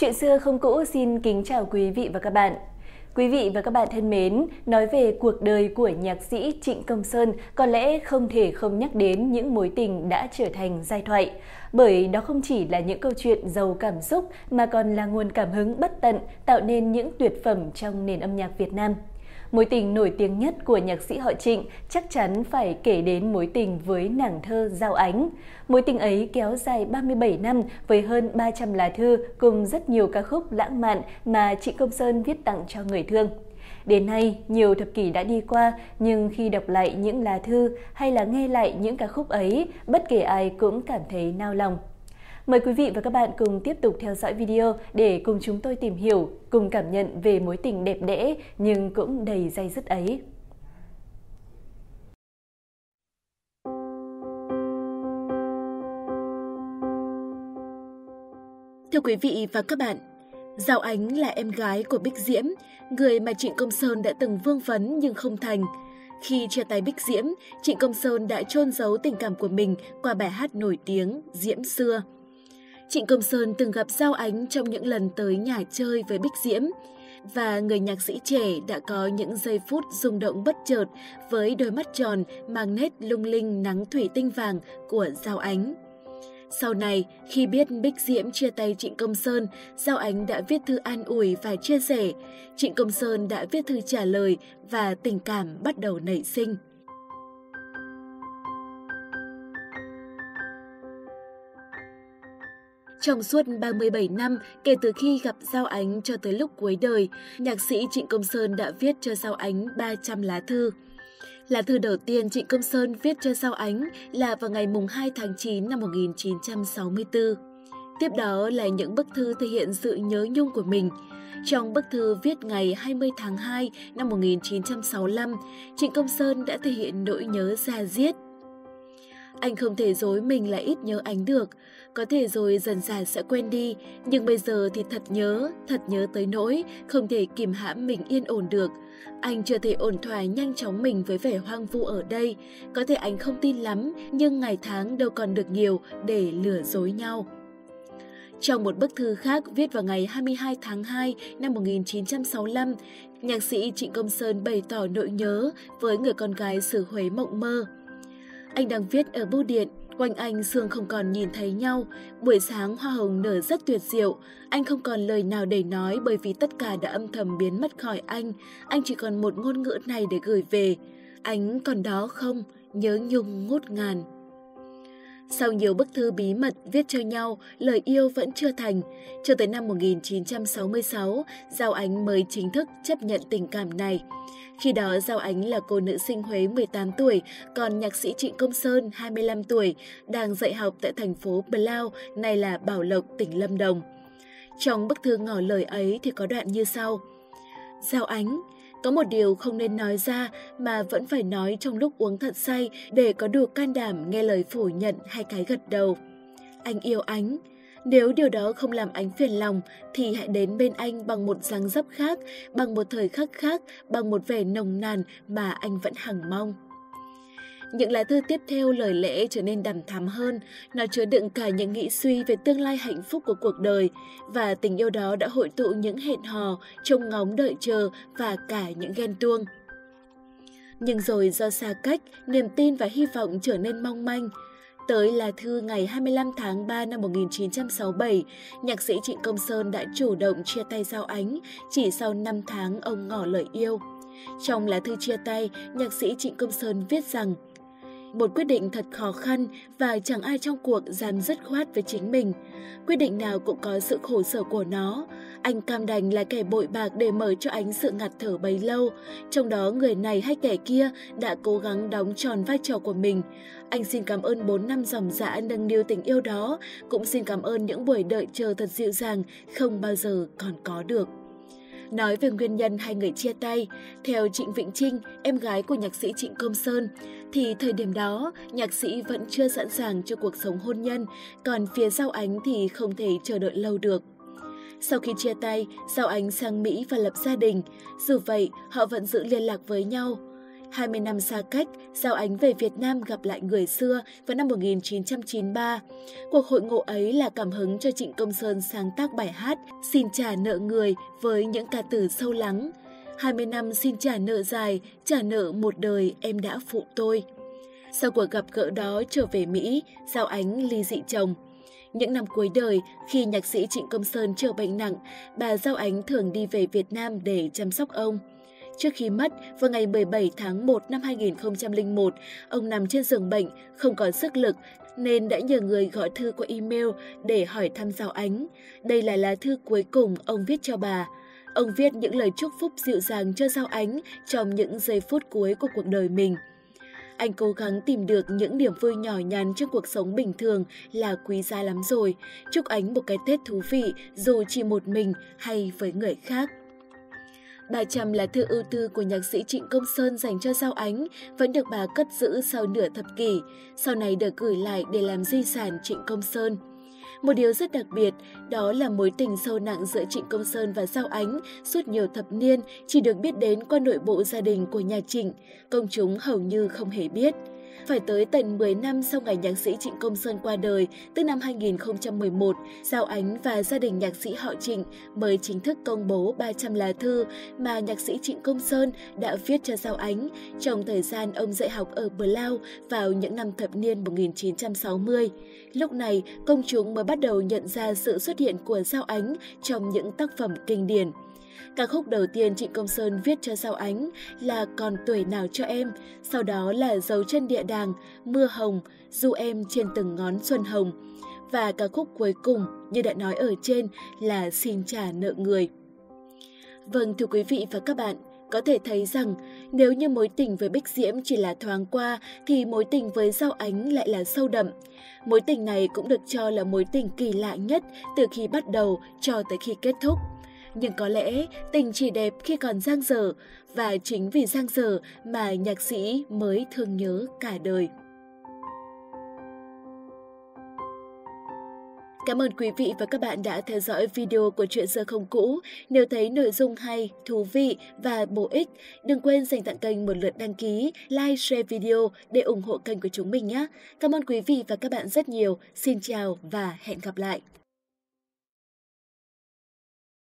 Chuyện xưa không cũ xin kính chào quý vị và các bạn. Quý vị và các bạn thân mến, nói về cuộc đời của nhạc sĩ Trịnh Công Sơn có lẽ không thể không nhắc đến những mối tình đã trở thành giai thoại. Bởi đó không chỉ là những câu chuyện giàu cảm xúc mà còn là nguồn cảm hứng bất tận tạo nên những tuyệt phẩm trong nền âm nhạc Việt Nam. Mối tình nổi tiếng nhất của nhạc sĩ họ Trịnh chắc chắn phải kể đến mối tình với nàng thơ Giao Ánh. Mối tình ấy kéo dài 37 năm với hơn 300 lá thư cùng rất nhiều ca khúc lãng mạn mà Trịnh Công Sơn viết tặng cho người thương. Đến nay, nhiều thập kỷ đã đi qua, nhưng khi đọc lại những lá thư hay là nghe lại những ca khúc ấy, bất kể ai cũng cảm thấy nao lòng. Mời quý vị và các bạn cùng tiếp tục theo dõi video để cùng chúng tôi tìm hiểu, cùng cảm nhận về mối tình đẹp đẽ nhưng cũng đầy dây dứt ấy. Thưa quý vị và các bạn, Giao Ánh là em gái của Bích Diễm, người mà Trịnh Công Sơn đã từng vương vấn nhưng không thành. Khi chia tay Bích Diễm, Trịnh Công Sơn đã chôn giấu tình cảm của mình qua bài hát nổi tiếng Diễm Xưa. Trịnh Công Sơn từng gặp Giao Ánh trong những lần tới nhà chơi với Bích Diễm và người nhạc sĩ trẻ đã có những giây phút rung động bất chợt với đôi mắt tròn mang nét lung linh nắng thủy tinh vàng của Giao Ánh. Sau này, khi biết Bích Diễm chia tay Trịnh Công Sơn, Giao Ánh đã viết thư an ủi và chia sẻ. Trịnh Công Sơn đã viết thư trả lời và tình cảm bắt đầu nảy sinh. Trong suốt 37 năm kể từ khi gặp Giao Ánh cho tới lúc cuối đời, nhạc sĩ Trịnh Công Sơn đã viết cho Giao Ánh 300 lá thư. Lá thư đầu tiên Trịnh Công Sơn viết cho Giao Ánh là vào ngày 2 tháng 9 năm 1964. Tiếp đó là những bức thư thể hiện sự nhớ nhung của mình. Trong bức thư viết ngày 20 tháng 2 năm 1965, Trịnh Công Sơn đã thể hiện nỗi nhớ ra diết. Anh không thể dối mình là ít nhớ anh được, có thể rồi dần dần sẽ quên đi, nhưng bây giờ thì thật nhớ, thật nhớ tới nỗi, không thể kìm hãm mình yên ổn được. Anh chưa thể ổn thỏa nhanh chóng mình với vẻ hoang vu ở đây. Có thể anh không tin lắm, nhưng ngày tháng đâu còn được nhiều để lừa dối nhau. Trong một bức thư khác viết vào ngày 22 tháng 2 năm 1965, nhạc sĩ Trịnh Công Sơn bày tỏ nỗi nhớ với người con gái xứ Huế mộng mơ. Anh đang viết ở bưu điện, Quanh anh Sương không còn nhìn thấy nhau, buổi sáng hoa hồng nở rất tuyệt diệu, anh không còn lời nào để nói bởi vì tất cả đã âm thầm biến mất khỏi anh, anh chỉ còn một ngôn ngữ này để gửi về. Anh còn đó không, nhớ nhung ngút ngàn. Sau nhiều bức thư bí mật viết cho nhau, lời yêu vẫn chưa thành. Cho tới năm 1966, Giao Ánh mới chính thức chấp nhận tình cảm này. Khi đó Giao Ánh là cô nữ sinh Huế 18 tuổi, còn nhạc sĩ Trịnh Công Sơn 25 tuổi, đang dạy học tại thành phố Blau, nay là Bảo Lộc, tỉnh Lâm Đồng. Trong bức thư ngỏ lời ấy thì có đoạn như sau. Giao Ánh, có một điều không nên nói ra mà vẫn phải nói trong lúc uống thật say để có đủ can đảm nghe lời phủ nhận hay cái gật đầu. Anh yêu ánh. Nếu điều đó không làm ánh phiền lòng thì hãy đến bên anh bằng một dáng dấp khác, bằng một thời khắc khác, bằng một vẻ nồng nàn mà anh vẫn hằng mong. Những lá thư tiếp theo lời lẽ trở nên đằm thắm hơn, nó chứa đựng cả những nghĩ suy về tương lai hạnh phúc của cuộc đời và tình yêu đó đã hội tụ những hẹn hò, trông ngóng đợi chờ và cả những ghen tuông. Nhưng rồi do xa cách, niềm tin và hy vọng trở nên mong manh. Tới là thư ngày 25 tháng 3 năm 1967, nhạc sĩ Trịnh Công Sơn đã chủ động chia tay Giao Ánh chỉ sau 5 tháng ông ngỏ lời yêu. Trong lá thư chia tay, nhạc sĩ Trịnh Công Sơn viết rằng một quyết định thật khó khăn và chẳng ai trong cuộc dám dứt khoát với chính mình. Quyết định nào cũng có sự khổ sở của nó. Anh cam đành là kẻ bội bạc để mở cho ánh sự ngặt thở bấy lâu. Trong đó người này hay kẻ kia đã cố gắng đóng tròn vai trò của mình. Anh xin cảm ơn 4 năm dòng dã nâng niu tình yêu đó, cũng xin cảm ơn những buổi đợi chờ thật dịu dàng không bao giờ còn có được. Nói về nguyên nhân hai người chia tay, theo Trịnh Vĩnh Trinh, em gái của nhạc sĩ Trịnh Công Sơn, thì thời điểm đó nhạc sĩ vẫn chưa sẵn sàng cho cuộc sống hôn nhân, còn phía Giao Ánh thì không thể chờ đợi lâu được. Sau khi chia tay, Giao Ánh sang Mỹ và lập gia đình. Dù vậy, họ vẫn giữ liên lạc với nhau. 20 năm xa cách, Giao Ánh về Việt Nam gặp lại người xưa vào năm 1993. Cuộc hội ngộ ấy là cảm hứng cho Trịnh Công Sơn sáng tác bài hát Xin trả nợ người với những ca từ sâu lắng. 20 năm xin trả nợ dài, trả nợ một đời em đã phụ tôi. Sau cuộc gặp gỡ đó trở về Mỹ, Giao Ánh ly dị chồng. Những năm cuối đời, khi nhạc sĩ Trịnh Công Sơn trở bệnh nặng, bà Giao Ánh thường đi về Việt Nam để chăm sóc ông. Trước khi mất, vào ngày 17 tháng 1 năm 2001, ông nằm trên giường bệnh, không còn sức lực, nên đã nhờ người gọi thư qua email để hỏi thăm Giao Ánh. Đây là lá thư cuối cùng ông viết cho bà. Ông viết những lời chúc phúc dịu dàng cho Giao Ánh trong những giây phút cuối của cuộc đời mình. Anh cố gắng tìm được những điểm vui nhỏ nhắn trong cuộc sống bình thường là quý giá lắm rồi. Chúc Ánh một cái Tết thú vị dù chỉ một mình hay với người khác. 300 là thư ưu tư của nhạc sĩ Trịnh Công Sơn dành cho Giao Ánh vẫn được bà cất giữ sau nửa thập kỷ, sau này được gửi lại để làm di sản Trịnh Công Sơn. Một điều rất đặc biệt đó là mối tình sâu nặng giữa Trịnh Công Sơn và Giao Ánh suốt nhiều thập niên chỉ được biết đến qua nội bộ gia đình của nhà Trịnh, công chúng hầu như không hề biết. Phải tới tận 10 năm sau ngày nhạc sĩ Trịnh Công Sơn qua đời, tức năm 2011, Giao Ánh và gia đình nhạc sĩ họ Trịnh mới chính thức công bố 300 lá thư mà nhạc sĩ Trịnh Công Sơn đã viết cho Giao Ánh trong thời gian ông dạy học ở Bờ Lao vào những năm thập niên 1960. Lúc này, công chúng mới bắt đầu nhận ra sự xuất hiện của Giao Ánh trong những tác phẩm kinh điển. Ca khúc đầu tiên Trịnh Công Sơn viết cho Giao Ánh là Còn tuổi nào cho em, sau đó là Dấu chân địa đàng, Mưa hồng, Du em trên từng ngón xuân hồng. Và ca khúc cuối cùng, như đã nói ở trên, là Xin trả nợ người. Vâng thưa quý vị và các bạn, có thể thấy rằng nếu như mối tình với Bích Diễm chỉ là thoáng qua thì mối tình với Giao Ánh lại là sâu đậm. Mối tình này cũng được cho là mối tình kỳ lạ nhất từ khi bắt đầu cho tới khi kết thúc. Nhưng có lẽ tình chỉ đẹp khi còn giang dở và chính vì giang dở mà nhạc sĩ mới thương nhớ cả đời. Cảm ơn quý vị và các bạn đã theo dõi video của Chuyện xưa không cũ. Nếu thấy nội dung hay, thú vị và bổ ích, đừng quên dành tặng kênh một lượt đăng ký, like, share video để ủng hộ kênh của chúng mình nhé. Cảm ơn quý vị và các bạn rất nhiều. Xin chào và hẹn gặp lại.